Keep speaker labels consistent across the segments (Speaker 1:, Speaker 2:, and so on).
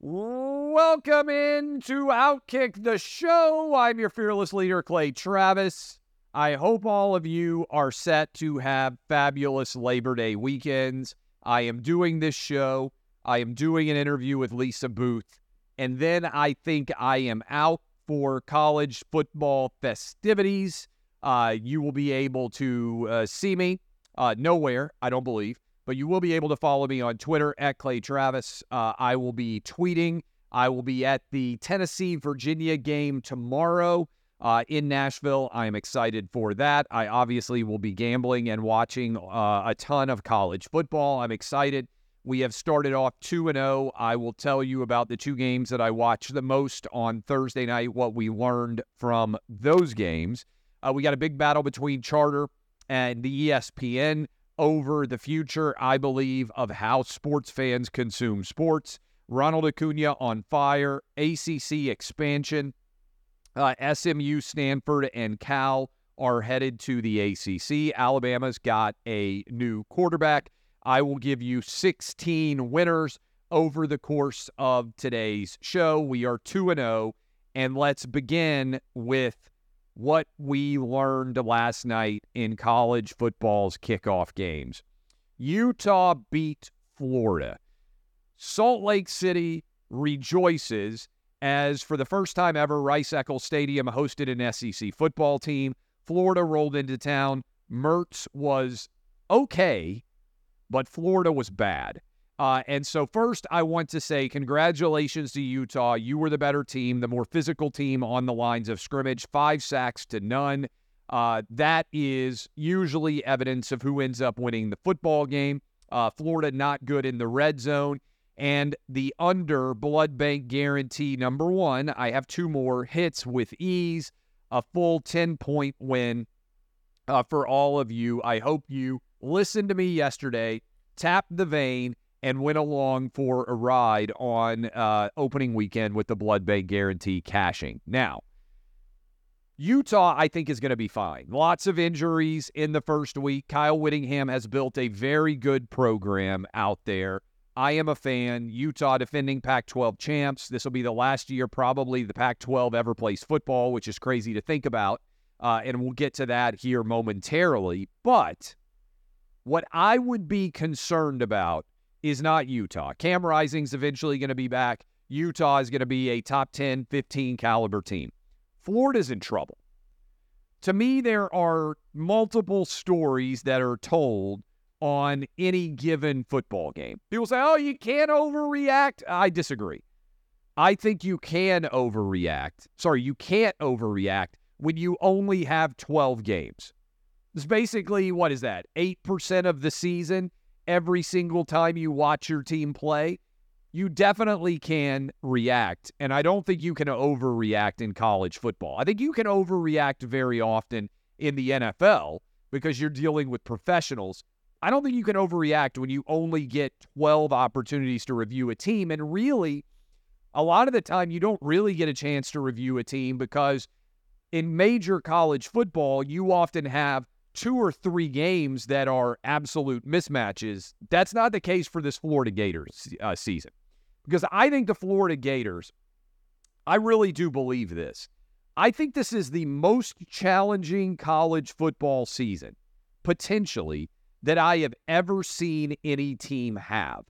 Speaker 1: Welcome in to Outkick the Show. I'm your fearless leader, Clay Travis. I hope all of you are set to have fabulous Labor Day weekends. I am doing this show. I am doing an interview with Lisa Boothe. And then I think I am out for college football festivities. Uh, you will be able to uh, see me uh, nowhere, I don't believe, but you will be able to follow me on Twitter at Clay Travis. Uh, I will be tweeting. I will be at the Tennessee Virginia game tomorrow uh, in Nashville. I am excited for that. I obviously will be gambling and watching uh, a ton of college football. I'm excited. We have started off 2 and 0. I will tell you about the two games that I watched the most on Thursday night, what we learned from those games. Uh, we got a big battle between Charter and the ESPN over the future, I believe, of how sports fans consume sports. Ronald Acuna on fire, ACC expansion. Uh, SMU, Stanford, and Cal are headed to the ACC. Alabama's got a new quarterback. I will give you 16 winners over the course of today's show. We are 2 and 0 and let's begin with what we learned last night in college football's kickoff games. Utah beat Florida. Salt Lake City rejoices as for the first time ever, Rice Eccles Stadium hosted an SEC football team. Florida rolled into town. Mertz was okay, but Florida was bad. Uh, and so, first, I want to say congratulations to Utah. You were the better team, the more physical team on the lines of scrimmage, five sacks to none. Uh, that is usually evidence of who ends up winning the football game. Uh, Florida not good in the red zone. And the under blood bank guarantee number one, I have two more hits with ease, a full 10 point win uh, for all of you. I hope you listened to me yesterday, tapped the vein, and went along for a ride on uh, opening weekend with the blood bank guarantee cashing. Now, Utah, I think, is going to be fine. Lots of injuries in the first week. Kyle Whittingham has built a very good program out there. I am a fan. Utah defending Pac 12 champs. This will be the last year, probably, the Pac 12 ever plays football, which is crazy to think about. Uh, and we'll get to that here momentarily. But what I would be concerned about is not Utah. Cam Rising's eventually going to be back. Utah is going to be a top 10, 15 caliber team. Florida's in trouble. To me, there are multiple stories that are told on any given football game. People say, oh, you can't overreact. I disagree. I think you can overreact. Sorry, you can't overreact when you only have 12 games. It's basically, what is that? 8% of the season every single time you watch your team play, you definitely can react. And I don't think you can overreact in college football. I think you can overreact very often in the NFL because you're dealing with professionals. I don't think you can overreact when you only get 12 opportunities to review a team. And really, a lot of the time, you don't really get a chance to review a team because in major college football, you often have two or three games that are absolute mismatches. That's not the case for this Florida Gators uh, season. Because I think the Florida Gators, I really do believe this. I think this is the most challenging college football season, potentially, that I have ever seen any team have.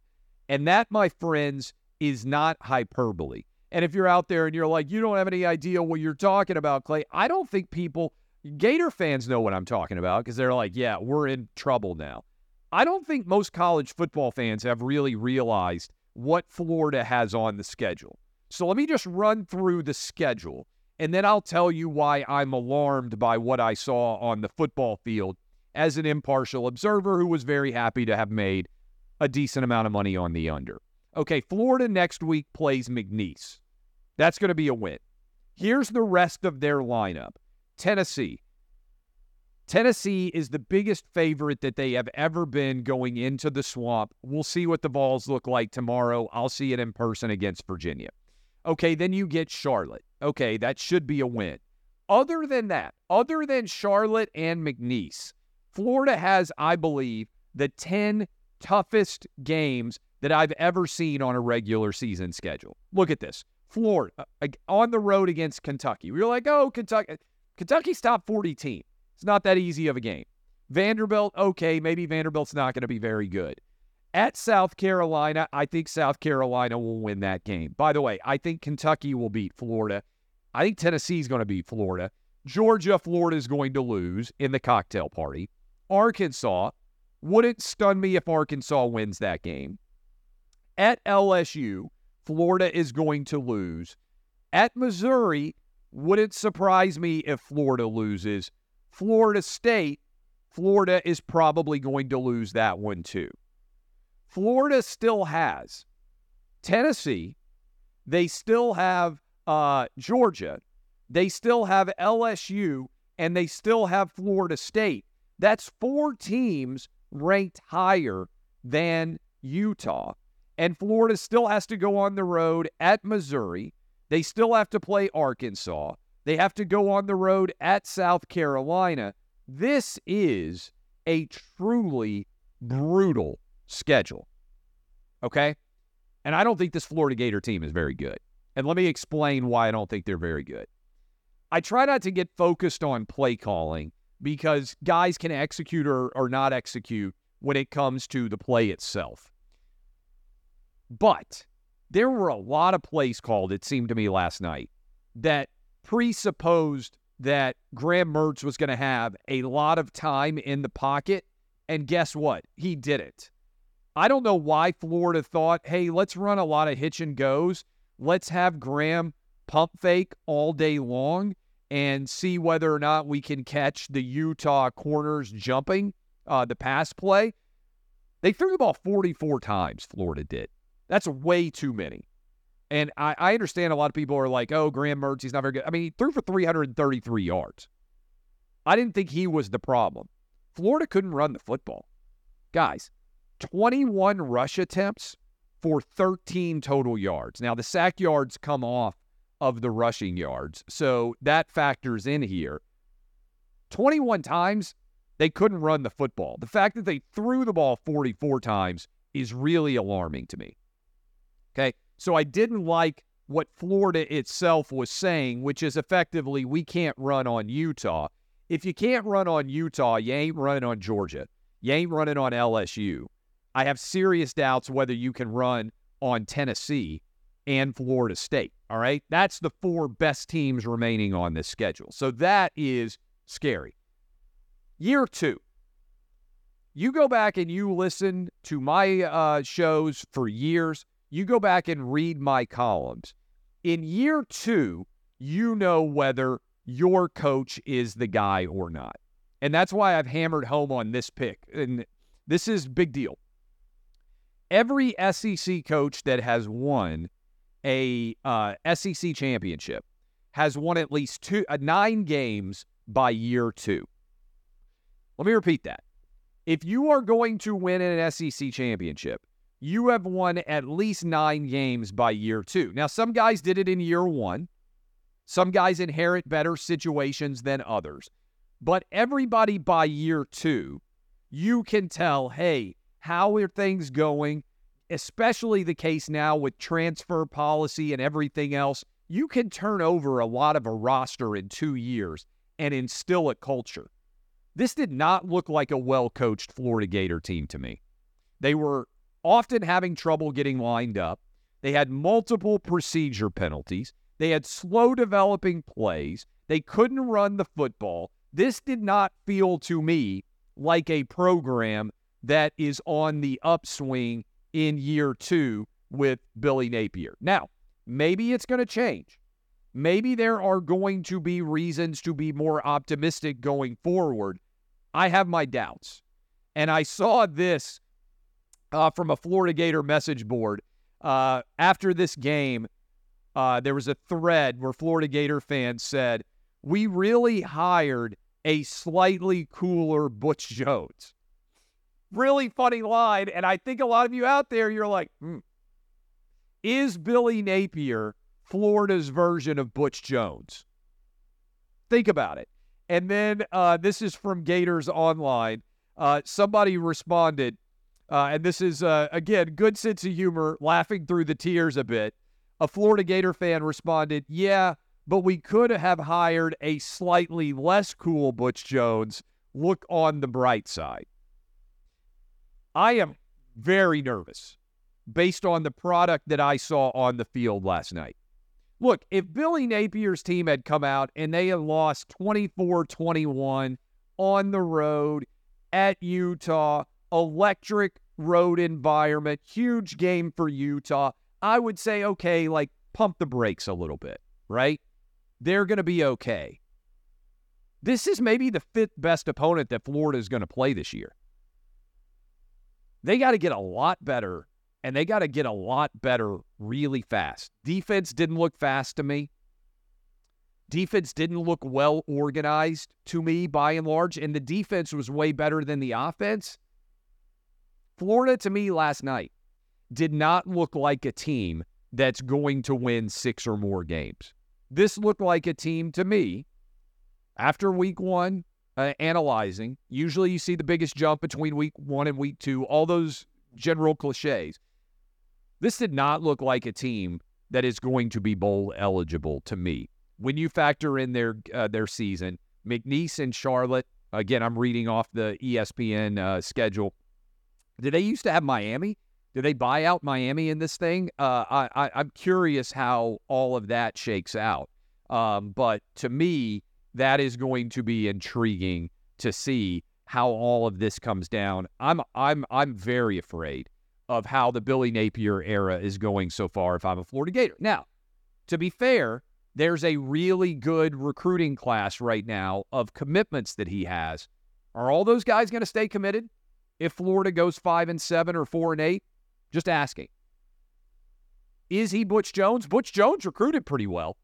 Speaker 1: And that, my friends, is not hyperbole. And if you're out there and you're like, you don't have any idea what you're talking about, Clay, I don't think people Gator fans know what I'm talking about because they're like, yeah, we're in trouble now. I don't think most college football fans have really realized what Florida has on the schedule. So let me just run through the schedule and then I'll tell you why I'm alarmed by what I saw on the football field as an impartial observer who was very happy to have made a decent amount of money on the under. Okay, Florida next week plays McNeese. That's going to be a win. Here's the rest of their lineup. Tennessee. Tennessee is the biggest favorite that they have ever been going into the swamp. We'll see what the balls look like tomorrow. I'll see it in person against Virginia. Okay, then you get Charlotte. Okay, that should be a win. Other than that, other than Charlotte and McNeese, Florida has, I believe, the 10 toughest games that I've ever seen on a regular season schedule. Look at this. Florida uh, on the road against Kentucky. We were like, oh, Kentucky. Kentucky's top 40 team. It's not that easy of a game. Vanderbilt, okay, maybe Vanderbilt's not going to be very good. At South Carolina, I think South Carolina will win that game. By the way, I think Kentucky will beat Florida. I think Tennessee's going to beat Florida. Georgia, Florida is going to lose in the cocktail party. Arkansas, wouldn't stun me if Arkansas wins that game. At LSU, Florida is going to lose. At Missouri, wouldn't surprise me if Florida loses. Florida State, Florida is probably going to lose that one too. Florida still has Tennessee. They still have uh, Georgia. They still have LSU and they still have Florida State. That's four teams ranked higher than Utah. And Florida still has to go on the road at Missouri. They still have to play Arkansas. They have to go on the road at South Carolina. This is a truly brutal schedule. Okay? And I don't think this Florida Gator team is very good. And let me explain why I don't think they're very good. I try not to get focused on play calling because guys can execute or, or not execute when it comes to the play itself. But there were a lot of plays called, it seemed to me last night, that presupposed that Graham Mertz was going to have a lot of time in the pocket. And guess what? He didn't. I don't know why Florida thought, hey, let's run a lot of hitch and goes. Let's have Graham pump fake all day long and see whether or not we can catch the Utah corners jumping uh, the pass play. They threw the ball 44 times, Florida did. That's way too many. And I, I understand a lot of people are like, oh, Graham Mertz, he's not very good. I mean, he threw for 333 yards. I didn't think he was the problem. Florida couldn't run the football. Guys, 21 rush attempts for 13 total yards. Now, the sack yards come off of the rushing yards. So that factors in here. 21 times they couldn't run the football. The fact that they threw the ball 44 times is really alarming to me. Okay. So I didn't like what Florida itself was saying, which is effectively we can't run on Utah. If you can't run on Utah, you ain't running on Georgia. You ain't running on LSU. I have serious doubts whether you can run on Tennessee and Florida State. All right. That's the four best teams remaining on this schedule. So that is scary. Year two. You go back and you listen to my uh, shows for years. You go back and read my columns. In year two, you know whether your coach is the guy or not. And that's why I've hammered home on this pick. And this is big deal. Every SEC coach that has won a uh, SEC championship has won at least two uh, nine games by year two. Let me repeat that. If you are going to win an SEC championship, you have won at least nine games by year two. Now, some guys did it in year one. Some guys inherit better situations than others. But everybody by year two, you can tell, hey, how are things going? especially the case now with transfer policy and everything else, you can turn over a lot of a roster in two years and instill a culture. This did not look like a well coached Florida Gator team to me. They were often having trouble getting lined up. They had multiple procedure penalties. They had slow developing plays. They couldn't run the football. This did not feel to me like a program that is on the upswing in year two with Billy Napier. Now, maybe it's going to change. Maybe there are going to be reasons to be more optimistic going forward. I have my doubts. And I saw this uh, from a Florida Gator message board. Uh, after this game, uh, there was a thread where Florida Gator fans said, We really hired a slightly cooler Butch Jones really funny line. And I think a lot of you out there, you're like, hmm. is Billy Napier Florida's version of Butch Jones? Think about it. And then uh, this is from Gators Online. Uh, somebody responded, uh, and this is, uh, again, good sense of humor, laughing through the tears a bit. A Florida Gator fan responded, Yeah, but we could have hired a slightly less cool Butch Jones. Look on the bright side. I am very nervous based on the product that I saw on the field last night. Look, if Billy Napier's team had come out and they had lost 24 21 on the road at Utah, electric road environment, huge game for Utah, I would say, okay, like pump the brakes a little bit, right? They're going to be okay. This is maybe the fifth best opponent that Florida is going to play this year. They got to get a lot better, and they got to get a lot better really fast. Defense didn't look fast to me. Defense didn't look well organized to me by and large, and the defense was way better than the offense. Florida, to me, last night did not look like a team that's going to win six or more games. This looked like a team to me after week one, uh, analyzing. Usually you see the biggest jump between week one and week two, all those general cliches. This did not look like a team that is going to be bowl eligible to me. When you factor in their uh, their season, McNeese and Charlotte. Again, I'm reading off the ESPN uh, schedule. Did they used to have Miami? Do they buy out Miami in this thing? Uh, I, I am curious how all of that shakes out. Um, but to me, that is going to be intriguing to see how all of this comes down. I'm I'm I'm very afraid of how the Billy Napier era is going so far. If I'm a Florida Gator, now to be fair, there's a really good recruiting class right now of commitments that he has. Are all those guys going to stay committed if Florida goes five and seven or four and eight? Just asking. Is he Butch Jones? Butch Jones recruited pretty well.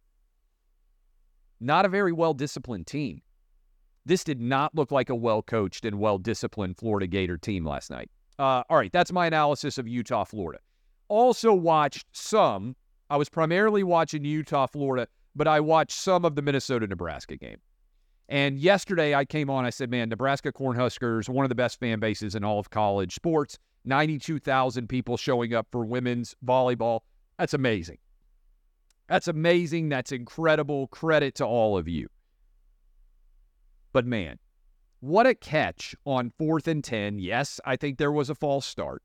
Speaker 1: Not a very well disciplined team. This did not look like a well coached and well disciplined Florida Gator team last night. Uh, all right, that's my analysis of Utah, Florida. Also watched some. I was primarily watching Utah, Florida, but I watched some of the Minnesota Nebraska game. And yesterday I came on, I said, man, Nebraska Cornhuskers, one of the best fan bases in all of college sports. 92,000 people showing up for women's volleyball. That's amazing. That's amazing. That's incredible. Credit to all of you. But man, what a catch on fourth and 10. Yes, I think there was a false start.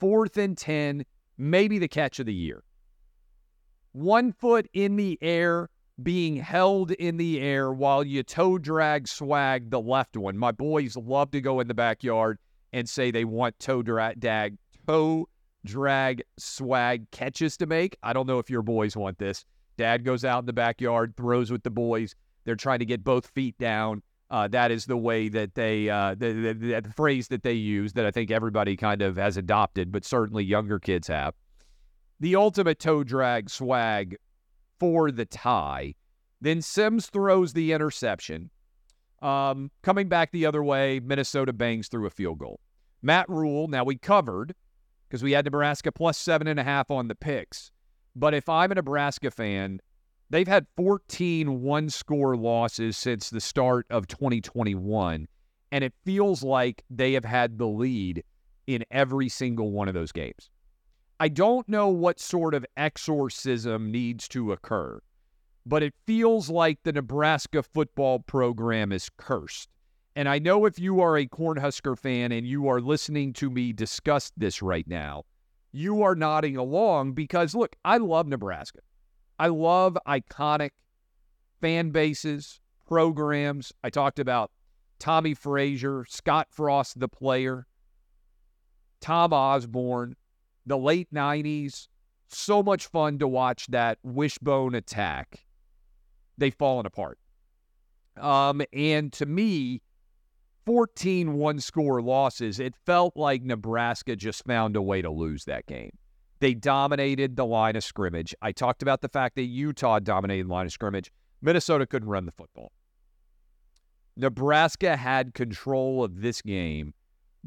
Speaker 1: Fourth and 10, maybe the catch of the year. One foot in the air, being held in the air while you toe drag swag the left one. My boys love to go in the backyard and say they want toe drag, dag, toe drag swag catches to make. I don't know if your boys want this. Dad goes out in the backyard, throws with the boys. They're trying to get both feet down. Uh, that is the way that they, uh, the, the, the phrase that they use that I think everybody kind of has adopted, but certainly younger kids have. The ultimate toe drag swag for the tie. Then Sims throws the interception. Um, coming back the other way, Minnesota bangs through a field goal. Matt Rhule, now we covered because we had Nebraska plus seven and a half on the picks. But if I'm a Nebraska fan, they've had 14 one score losses since the start of 2021. And it feels like they have had the lead in every single one of those games. I don't know what sort of exorcism needs to occur but it feels like the Nebraska football program is cursed. And I know if you are a Cornhusker fan and you are listening to me discuss this right now, you are nodding along because look, I love Nebraska. I love iconic fan bases, programs. I talked about Tommie Frazier, Scott Frost, the player, Tom Osborne, the late 90s. So much fun to watch that wishbone attack they've fallen apart. Um, and to me, 14 one score losses, it felt like Nebraska just found a way to lose that game. They dominated the line of scrimmage. I talked about the fact that Utah dominated the line of scrimmage. Minnesota couldn't run the football. Nebraska had control of this game,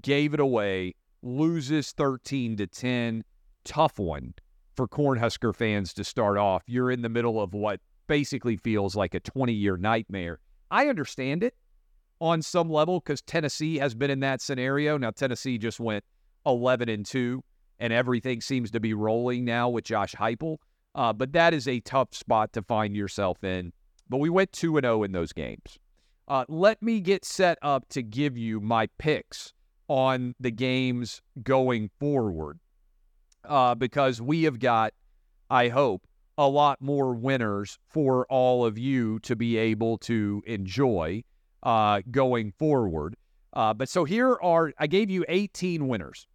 Speaker 1: gave it away, loses 13 to 10. Tough one for Cornhusker fans to start off. You're in the middle of what basically feels like a 20 year nightmare. I understand it on some level because Tennessee has been in that scenario. Now, Tennessee just went 11 and 2, and everything seems to be rolling now with Josh Heupel. Uh, but that is a tough spot to find yourself in. But we went 2 and 0 in those games. Uh, let me get set up to give you my picks on the games going forward uh, because we have got, I hope, a lot more winners for all of you to be able to enjoy uh, going forward. Uh, but so here are, I gave you 18 winners.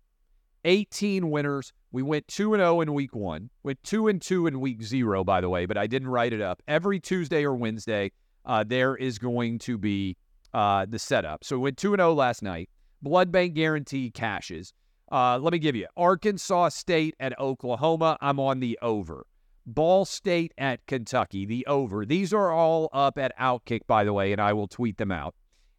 Speaker 1: 18 winners. We went 2 and 0 in week 1. Went 2 and 2 in week 0 by the way, but I didn't write it up. Every Tuesday or Wednesday uh, there is going to be uh, the setup. So we went 2 0 last night. Blood Bank guarantee cashes. Uh, let me give you Arkansas State at Oklahoma. I'm on the over. Ball State at Kentucky, the over. These are all up at Outkick, by the way, and I will tweet them out.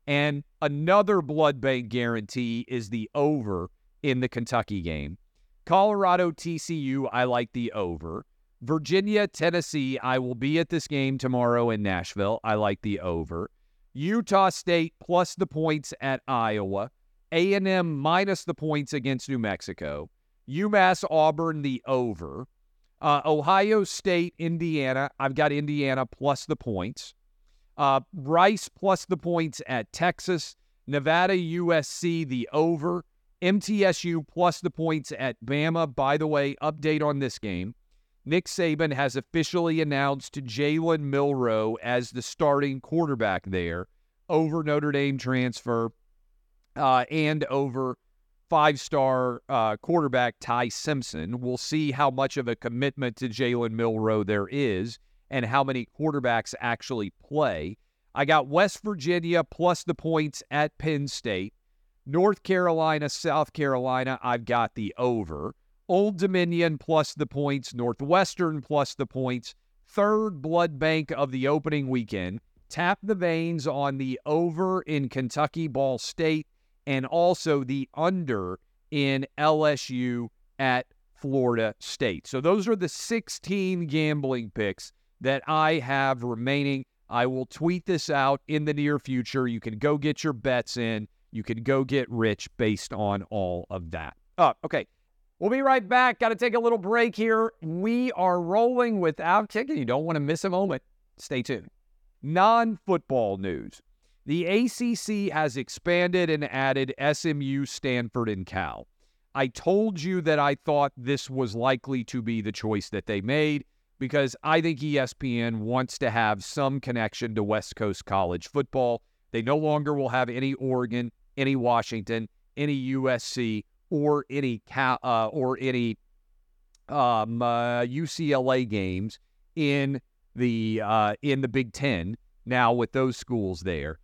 Speaker 1: And another blood bank guarantee is the over in the Kentucky game. Colorado TCU, I like the over. Virginia, Tennessee, I will be at this game tomorrow in Nashville. I like the over. Utah State plus the points at Iowa. A&M minus the points against New Mexico. UMass Auburn the over. Uh, Ohio State, Indiana. I've got Indiana plus the points. Uh, Rice plus the points at Texas. Nevada, USC the over. MTSU plus the points at Bama. By the way, update on this game. Nick Saban has officially announced Jalen Milroe as the starting quarterback there over Notre Dame transfer uh, and over five star uh, quarterback Ty Simpson. We'll see how much of a commitment to Jalen Milroe there is and how many quarterbacks actually play. I got West Virginia plus the points at Penn State. North Carolina, South Carolina, I've got the over. Old Dominion plus the points, Northwestern plus the points, third blood bank of the opening weekend. Tap the veins on the over in Kentucky Ball State and also the under in LSU at Florida State. So those are the 16 gambling picks that I have remaining. I will tweet this out in the near future. You can go get your bets in. You can go get rich based on all of that. Oh, okay. We'll be right back. Got to take a little break here. We are rolling without kicking. You don't want to miss a moment. Stay tuned. Non football news. The ACC has expanded and added SMU, Stanford, and Cal. I told you that I thought this was likely to be the choice that they made because I think ESPN wants to have some connection to West Coast college football. They no longer will have any Oregon, any Washington, any USC, or any uh, or any um, uh, UCLA games in the uh, in the Big Ten now with those schools there.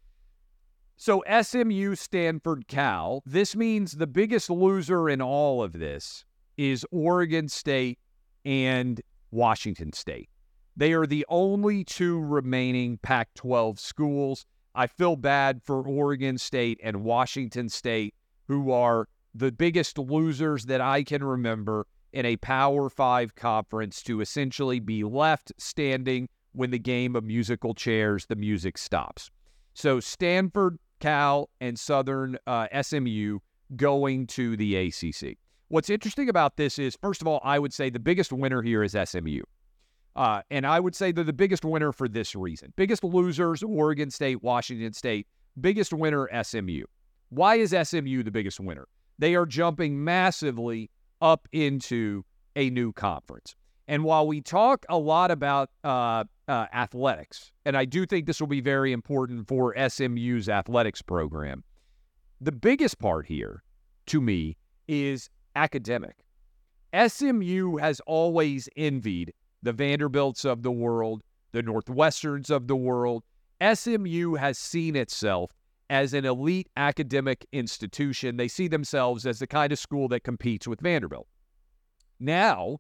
Speaker 1: So SMU, Stanford, Cal. This means the biggest loser in all of this is Oregon State and Washington State. They are the only two remaining Pac 12 schools. I feel bad for Oregon State and Washington State, who are the biggest losers that I can remember in a Power Five conference to essentially be left standing when the game of musical chairs, the music stops. So Stanford, Cal, and Southern uh, SMU going to the ACC. What's interesting about this is, first of all, I would say the biggest winner here is SMU. Uh, and I would say they're the biggest winner for this reason. Biggest losers, Oregon State, Washington State. Biggest winner, SMU. Why is SMU the biggest winner? They are jumping massively up into a new conference. And while we talk a lot about uh, uh, athletics, and I do think this will be very important for SMU's athletics program, the biggest part here to me is academic. SMU has always envied the Vanderbilts of the world, the Northwesterns of the world. SMU has seen itself as an elite academic institution. They see themselves as the kind of school that competes with Vanderbilt. Now,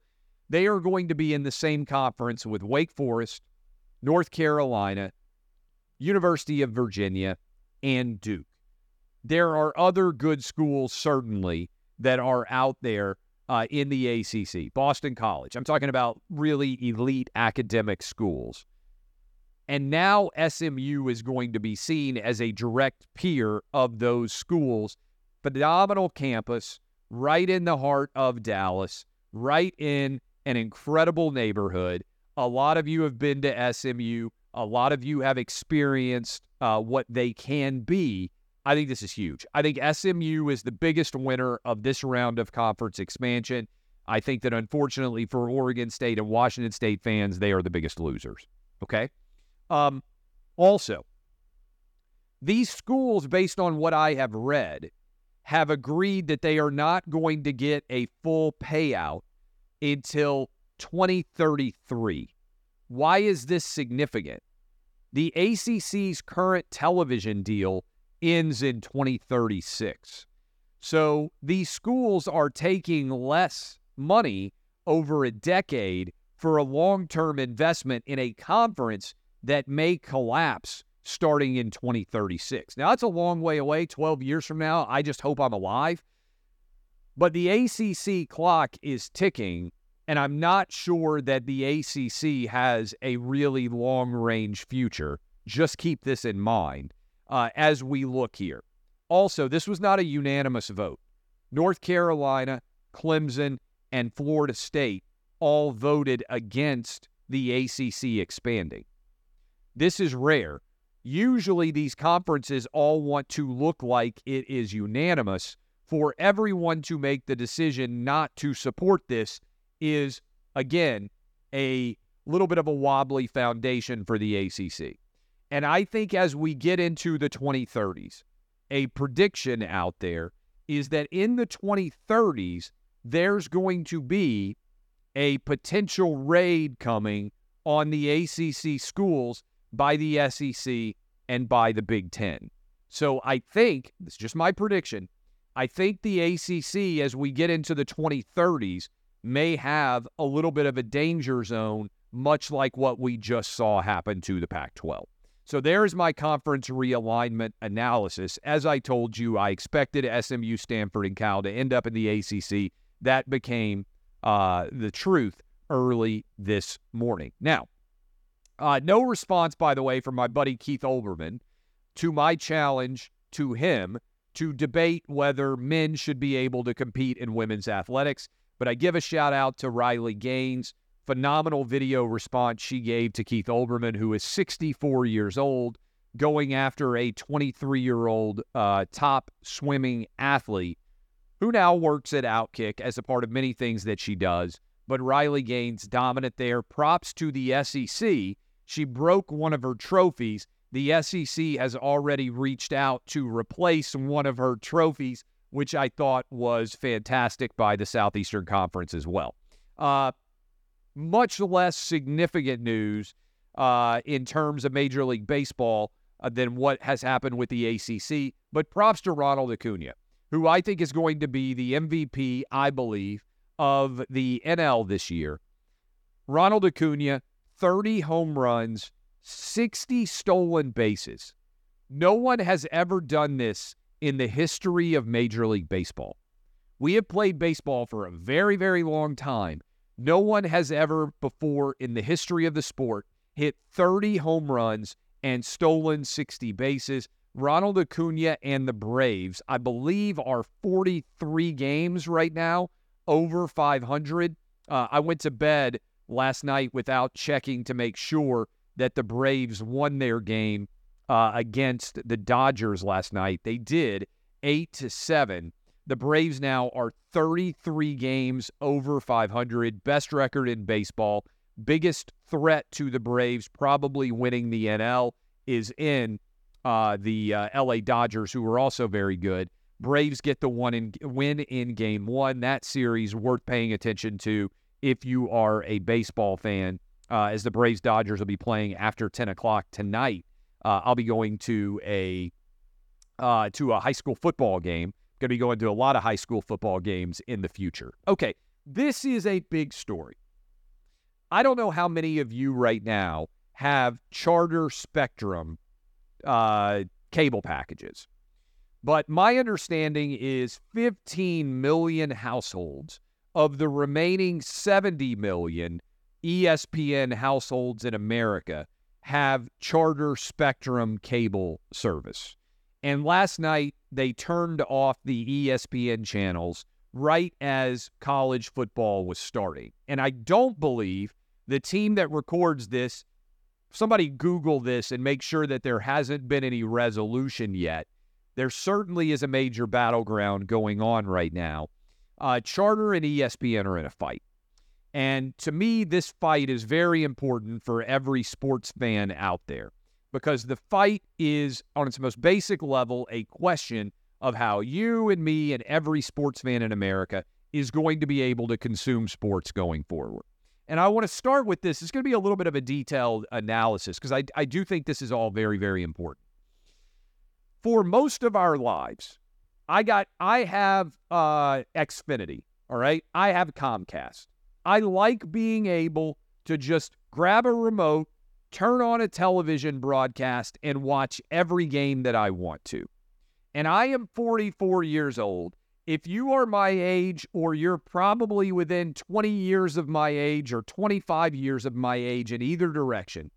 Speaker 1: they are going to be in the same conference with Wake Forest, North Carolina, University of Virginia, and Duke. There are other good schools, certainly, that are out there uh, in the ACC. Boston College. I'm talking about really elite academic schools. And now SMU is going to be seen as a direct peer of those schools. Phenomenal campus, right in the heart of Dallas, right in an incredible neighborhood. A lot of you have been to SMU. A lot of you have experienced uh, what they can be. I think this is huge. I think SMU is the biggest winner of this round of conference expansion. I think that unfortunately for Oregon State and Washington State fans, they are the biggest losers. Okay. Um, also, these schools, based on what I have read, have agreed that they are not going to get a full payout until 2033. Why is this significant? The ACC's current television deal ends in 2036. So these schools are taking less money over a decade for a long term investment in a conference that may collapse starting in 2036. Now, that's a long way away, 12 years from now. I just hope I'm alive. But the ACC clock is ticking, and I'm not sure that the ACC has a really long range future. Just keep this in mind uh, as we look here. Also, this was not a unanimous vote. North Carolina, Clemson, and Florida State all voted against the ACC expanding. This is rare. Usually, these conferences all want to look like it is unanimous. For everyone to make the decision not to support this is, again, a little bit of a wobbly foundation for the ACC. And I think as we get into the 2030s, a prediction out there is that in the 2030s, there's going to be a potential raid coming on the ACC schools by the SEC and by the Big Ten. So I think, this is just my prediction, I think the ACC, as we get into the 2030s, may have a little bit of a danger zone, much like what we just saw happen to the Pac 12. So there's my conference realignment analysis. As I told you, I expected SMU, Stanford, and Cal to end up in the ACC. That became uh, the truth early this morning. Now, uh, no response, by the way, from my buddy Keith Olbermann to my challenge to him to debate whether men should be able to compete in women's athletics. But I give a shout out to Riley Gaines. Phenomenal video response she gave to Keith Olbermann, who is 64 years old, going after a 23 year old uh, top swimming athlete who now works at Outkick as a part of many things that she does. But Riley Gaines dominant there. Props to the SEC. She broke one of her trophies. The SEC has already reached out to replace one of her trophies, which I thought was fantastic by the Southeastern Conference as well. Uh, much less significant news uh, in terms of Major League Baseball uh, than what has happened with the ACC. But props to Ronald Acuna who I think is going to be the MVP, I believe, of the NL this year. Ronald Acuna, 30 home runs, 60 stolen bases. No one has ever done this in the history of Major League Baseball. We have played baseball for a very, very long time. No one has ever before in the history of the sport hit 30 home runs and stolen 60 bases. Ronald Acuna and the Braves, I believe, are 43 games right now over 500. Uh, I went to bed last night without checking to make sure that the Braves won their game uh, against the Dodgers last night. They did eight to seven. The Braves now are 33 games over 500, best record in baseball. Biggest threat to the Braves, probably winning the NL, is in uh, the uh, L.A. Dodgers, who are also very good. Braves get the one in, win in Game One. That series worth paying attention to if you are a baseball fan, uh, as the Braves Dodgers will be playing after 10 o'clock tonight. Uh, I'll be going to a uh, to a high school football game. Going to be going to a lot of high school football games in the future. Okay, this is a big story. I don't know how many of you right now have Charter Spectrum uh, cable packages. But my understanding is 15 million households of the remaining 70 million ESPN households in America have charter spectrum cable service. And last night, they turned off the ESPN channels right as college football was starting. And I don't believe the team that records this, somebody Google this and make sure that there hasn't been any resolution yet. There certainly is a major battleground going on right now. Uh, Charter and ESPN are in a fight. And to me, this fight is very important for every sports fan out there because the fight is, on its most basic level, a question of how you and me and every sports fan in America is going to be able to consume sports going forward. And I want to start with this. It's going to be a little bit of a detailed analysis because I, I do think this is all very, very important. For most of our lives, I got I have uh, Xfinity. All right, I have Comcast. I like being able to just grab a remote, turn on a television broadcast, and watch every game that I want to. And I am 44 years old. If you are my age, or you're probably within 20 years of my age or 25 years of my age in either direction,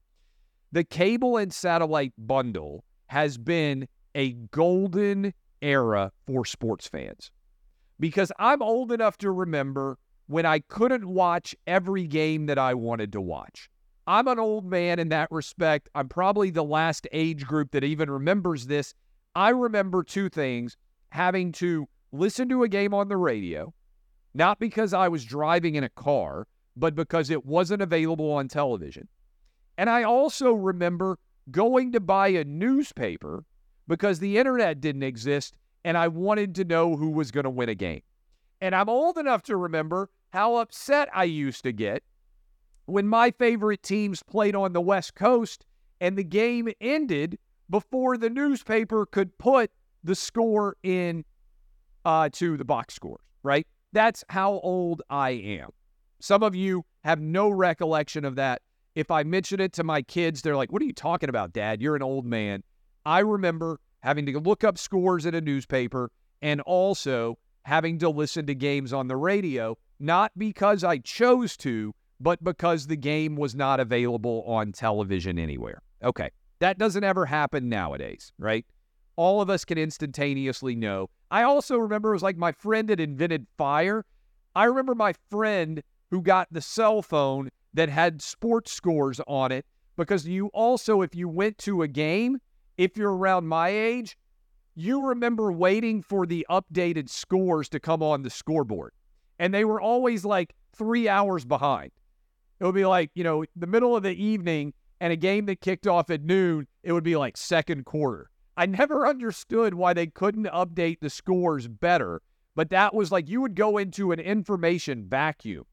Speaker 1: the cable and satellite bundle has been a golden era for sports fans. Because I'm old enough to remember when I couldn't watch every game that I wanted to watch. I'm an old man in that respect. I'm probably the last age group that even remembers this. I remember two things having to listen to a game on the radio, not because I was driving in a car, but because it wasn't available on television. And I also remember going to buy a newspaper because the internet didn't exist and I wanted to know who was going to win a game. And I'm old enough to remember how upset I used to get when my favorite teams played on the West Coast and the game ended before the newspaper could put the score in uh, to the box scores, right? That's how old I am. Some of you have no recollection of that. If I mention it to my kids, they're like, What are you talking about, Dad? You're an old man. I remember having to look up scores in a newspaper and also having to listen to games on the radio, not because I chose to, but because the game was not available on television anywhere. Okay, that doesn't ever happen nowadays, right? All of us can instantaneously know. I also remember it was like my friend had invented fire. I remember my friend who got the cell phone that had sports scores on it because you also, if you went to a game, if you're around my age, you remember waiting for the updated scores to come on the scoreboard. And they were always like three hours behind. It would be like, you know, the middle of the evening and a game that kicked off at noon, it would be like second quarter. I never understood why they couldn't update the scores better, but that was like you would go into an information vacuum.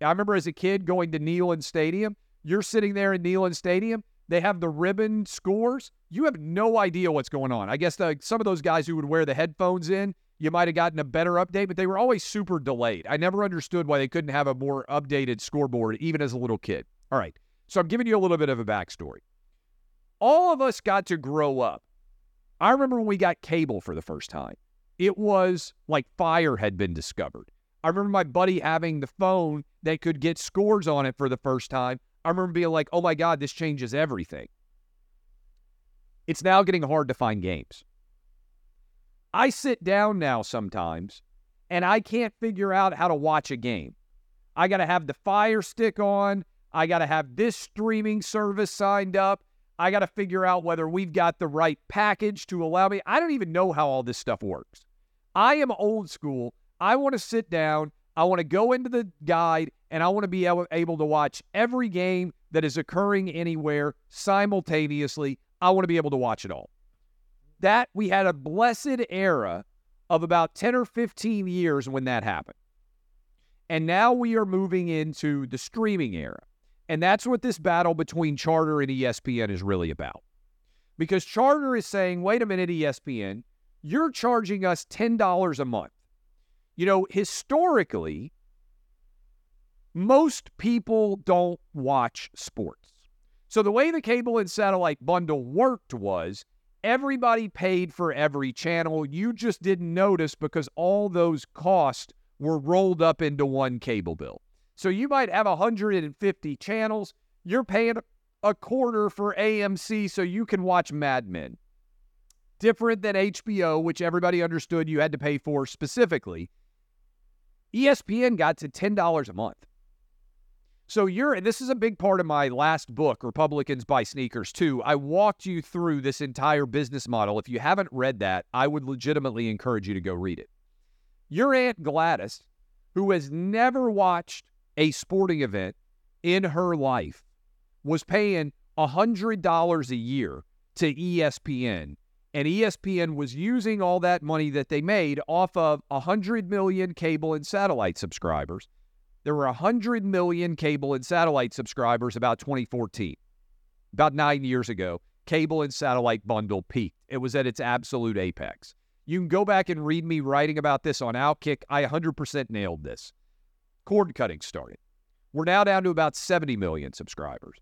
Speaker 1: I remember as a kid going to Neyland Stadium. You're sitting there in Neyland Stadium they have the ribbon scores. You have no idea what's going on. I guess the, some of those guys who would wear the headphones in, you might have gotten a better update, but they were always super delayed. I never understood why they couldn't have a more updated scoreboard, even as a little kid. All right. So I'm giving you a little bit of a backstory. All of us got to grow up. I remember when we got cable for the first time, it was like fire had been discovered. I remember my buddy having the phone that could get scores on it for the first time. I remember being like, oh my God, this changes everything. It's now getting hard to find games. I sit down now sometimes and I can't figure out how to watch a game. I got to have the Fire Stick on. I got to have this streaming service signed up. I got to figure out whether we've got the right package to allow me. I don't even know how all this stuff works. I am old school. I want to sit down. I want to go into the guide and I want to be able, to watch every game that is occurring anywhere simultaneously. I want to be able to watch it all. That we had a blessed era of about 10 or 15 years when that happened. And now we are moving into the streaming era. And that's what this battle between Charter and ESPN is really about. Because Charter is saying, wait a minute, ESPN, you're charging us $10 a month. You know, historically, most people don't watch sports. So the way the cable and satellite bundle worked was everybody paid for every channel. You just didn't notice because all those costs were rolled up into one cable bill. So you might have 150 channels. You're paying a quarter for AMC so you can watch Mad Men. Different than HBO, which everybody understood you had to pay for specifically. ESPN got to $10 a month. So you're, and this is a big part of my last book, Republicans Buy Sneakers, too. I walked you through this entire business model. If you haven't read that, I would legitimately encourage you to go read it. Your Aunt Gladys, who has never watched a sporting event in her life, was paying $100 a year to ESPN. And ESPN was using all that money that they made off of 100 million cable and satellite subscribers there were 100 million cable and satellite subscribers about 2014. About nine years ago, cable and satellite bundle peaked. It was at its absolute apex. You can go back and read me writing about this on Outkick. I 100% nailed this. Cord cutting started. We're now down to about 70 million subscribers.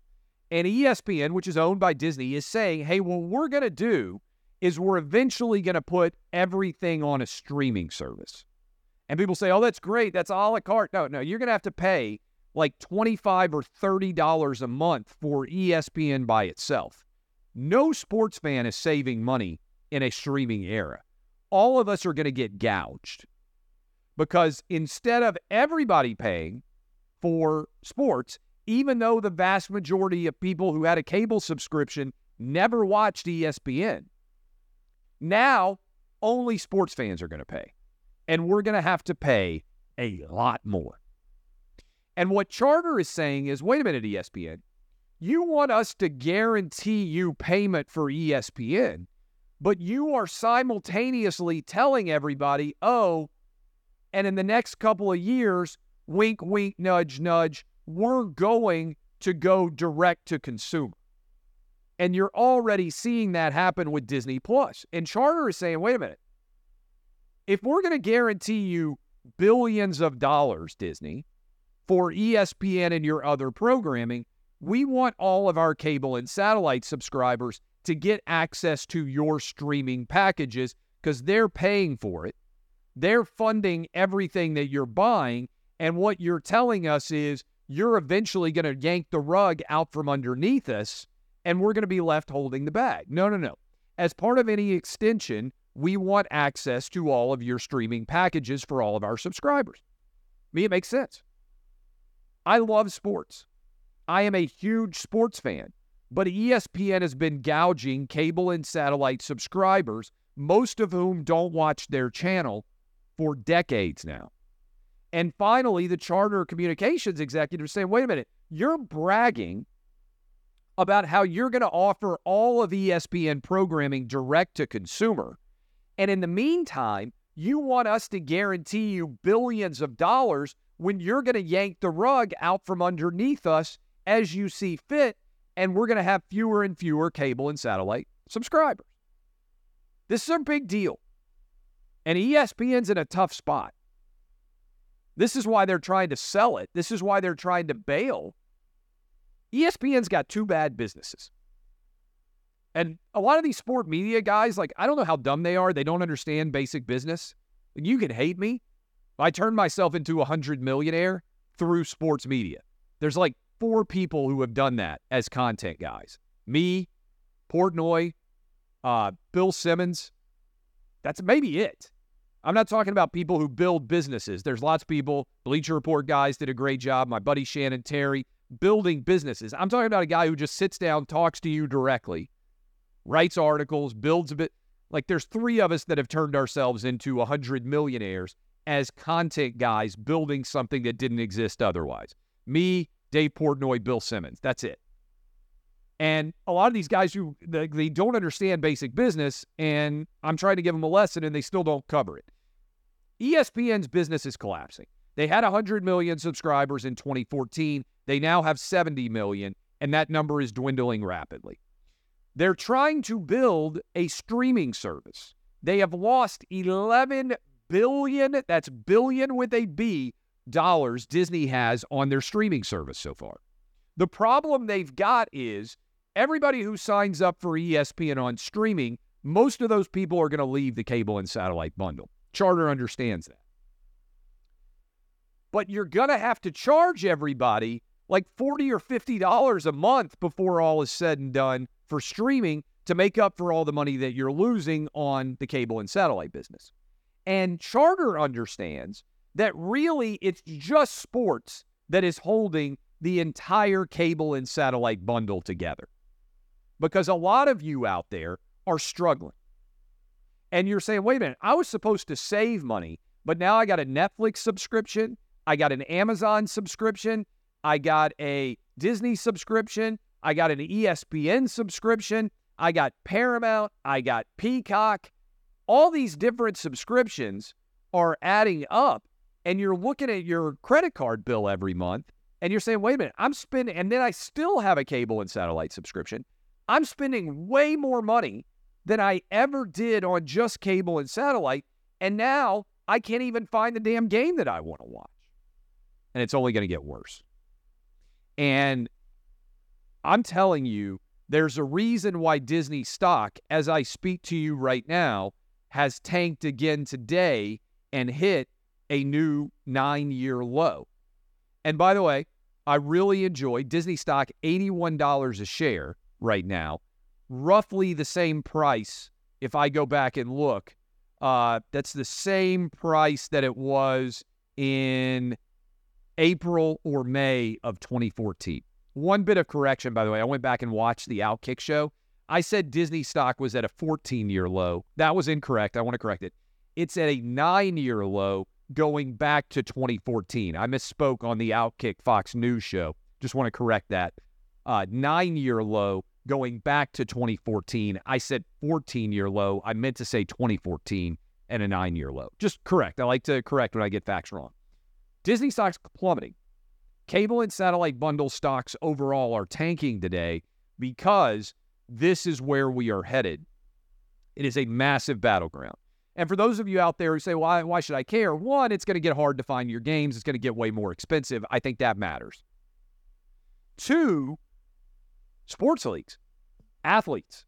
Speaker 1: And ESPN, which is owned by Disney, is saying, hey, what we're going to do is we're eventually going to put everything on a streaming service. And people say, oh, that's great. That's a la carte. No, no, you're going to have to pay like 25 or $30 a month for ESPN by itself. No sports fan is saving money in a streaming era. All of us are going to get gouged because instead of everybody paying for sports, even though the vast majority of people who had a cable subscription never watched ESPN, now only sports fans are going to pay and we're going to have to pay a lot more. And what Charter is saying is wait a minute, ESPN, you want us to guarantee you payment for ESPN, but you are simultaneously telling everybody, oh, and in the next couple of years, wink, wink, nudge, nudge, we're going to go direct to consumer. And you're already seeing that happen with Disney Plus. And Charter is saying, wait a minute, if we're going to guarantee you billions of dollars, Disney, for ESPN and your other programming, we want all of our cable and satellite subscribers to get access to your streaming packages because they're paying for it. They're funding everything that you're buying. And what you're telling us is you're eventually going to yank the rug out from underneath us and we're going to be left holding the bag. No, no, no. As part of any extension, we want access to all of your streaming packages for all of our subscribers. Me, it makes sense. I love sports. I am a huge sports fan, but ESPN has been gouging cable and satellite subscribers, most of whom don't watch their channel for decades now. And finally, the Charter Communications executives saying, wait a minute, you're bragging about how you're going to offer all of ESPN programming direct to consumer and in the meantime, you want us to guarantee you billions of dollars when you're going to yank the rug out from underneath us as you see fit, and we're going to have fewer and fewer cable and satellite subscribers. This is a big deal. And ESPN's in a tough spot. This is why they're trying to sell it. This is why they're trying to bail. ESPN's got two bad businesses. And a lot of these sport media guys, like, I don't know how dumb they are. They don't understand basic business. You can hate me. I turned myself into a hundred millionaire through sports media. There's like four people who have done that as content guys. Me, Portnoy, uh, Bill Simmons. That's maybe it. I'm not talking about people who build businesses. There's lots of people. Bleacher Report guys did a great job. My buddy Shannon Terry building businesses. I'm talking about a guy who just sits down, talks to you directly, writes articles, builds a bit. Like there's three of us that have turned ourselves into a hundred millionaires as content guys building something that didn't exist otherwise. Me, Dave Portnoy, Bill Simmons. That's it. And a lot of these guys who they, they don't understand basic business, and I'm trying to give them a lesson, and they still don't cover it. ESPN's business is collapsing. They had 100 million subscribers in 2014. They now have 70 million, and that number is dwindling rapidly. They're trying to build a streaming service. They have lost 11 billion, that's billion with a B, dollars Disney has on their streaming service so far. The problem they've got is everybody who signs up for ESPN on streaming, most of those people are going to leave the cable and satellite bundle. Charter understands that. But you're going to have to charge everybody like 40 or 50 dollars a month before all is said and done for streaming to make up for all the money that you're losing on the cable and satellite business. And Charter understands that really it's just sports that is holding the entire cable and satellite bundle together. Because a lot of you out there are struggling. And you're saying, wait a minute, I was supposed to save money, but now I got a Netflix subscription, I got an Amazon subscription, I got a Disney subscription, I got an ESPN subscription, I got Paramount, I got Peacock. All these different subscriptions are adding up, and you're looking at your credit card bill every month, and you're saying, wait a minute, I'm spending, and then I still have a cable and satellite subscription. I'm spending way more money than I ever did on just cable and satellite. And now I can't even find the damn game that I want to watch. And it's only going to get worse. And I'm telling you, there's a reason why Disney stock, as I speak to you right now, has tanked again today and hit a new nine year low. And by the way, I really enjoy Disney stock $81 a share right now, roughly the same price if I go back and look. Uh, that's the same price that it was in April or May of 2014. One bit of correction, by the way. I went back and watched the Outkick show. I said Disney stock was at a 14 year low. That was incorrect. I want to correct it. It's at a nine year low going back to 2014. I misspoke on the Outkick Fox News show. Just want to correct that. Uh, nine year low going back to 2014. I said 14 year low. I meant to say 2014 and a nine year low. Just correct. I like to correct when I get facts wrong. Disney stocks plummeting. Cable and satellite bundle stocks overall are tanking today because this is where we are headed. It is a massive battleground. And for those of you out there who say, why, why should I care? One, it's going to get hard to find your games. It's going to get way more expensive. I think that matters. Two, sports leagues, athletes,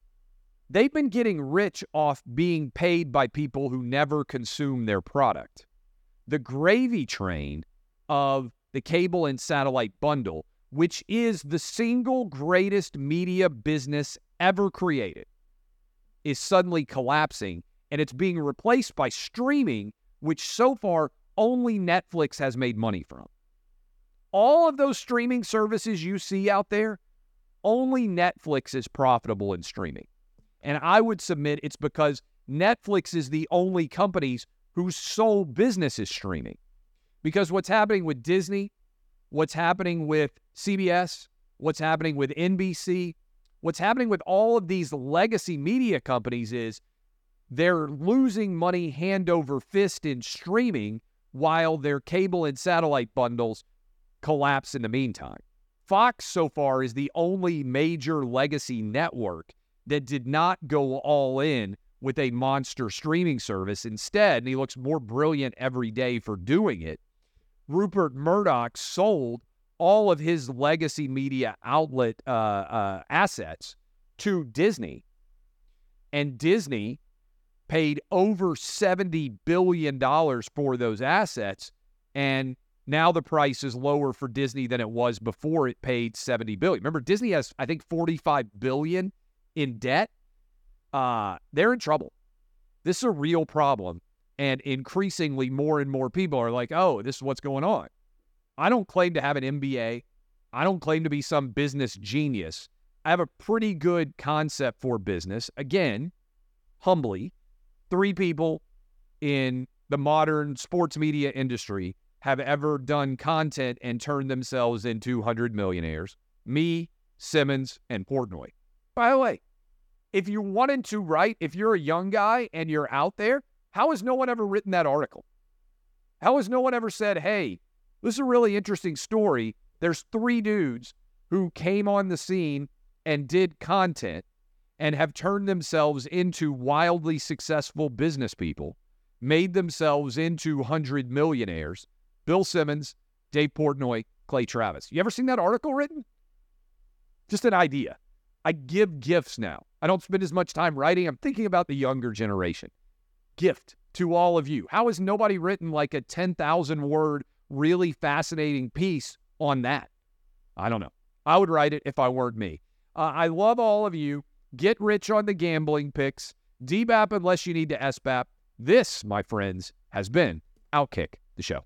Speaker 1: they've been getting rich off being paid by people who never consume their product. The gravy train of the cable and satellite bundle, which is the single greatest media business ever created, is suddenly collapsing and it's being replaced by streaming, which so far only Netflix has made money from. All of those streaming services you see out there, only Netflix is profitable in streaming. And I would submit it's because Netflix is the only companies whose sole business is streaming. Because what's happening with Disney, what's happening with CBS, what's happening with NBC, what's happening with all of these legacy media companies is they're losing money hand over fist in streaming while their cable and satellite bundles collapse in the meantime. Fox so far is the only major legacy network that did not go all in with a monster streaming service. Instead, and he looks more brilliant every day for doing it, Rupert Murdoch sold all of his legacy media outlet uh, uh, assets to Disney. And Disney paid over $70 billion for those assets. And now the price is lower for Disney than it was before it paid 70 billion. Remember, Disney has, I think, 45 billion in debt. Uh, they're in trouble. This is a real problem. And increasingly more and more people are like, oh, this is what's going on. I don't claim to have an MBA. I don't claim to be some business genius. I have a pretty good concept for business. Again, humbly, three people in the modern sports media industry have ever done content and turned themselves into 100 millionaires me, Simmons, and Portnoy. By the way, if you wanted to write, if you're a young guy and you're out there, how has no one ever written that article? How has no one ever said, hey, this is a really interesting story. There's three dudes who came on the scene and did content and have turned themselves into wildly successful business people, made themselves into 100 millionaires, Bill Simmons, Dave Portnoy, Clay Travis. You ever seen that article written? Just an idea. I give gifts now. I don't spend as much time writing. I'm thinking about the younger generation. Gift to all of you. How has nobody written like a 10,000 word, really fascinating piece on that? I don't know. I would write it if I weren't me. Uh, I love all of you. Get rich on the gambling picks. DBAP unless you need to SBAP. This, my friends, has been Outkick the show.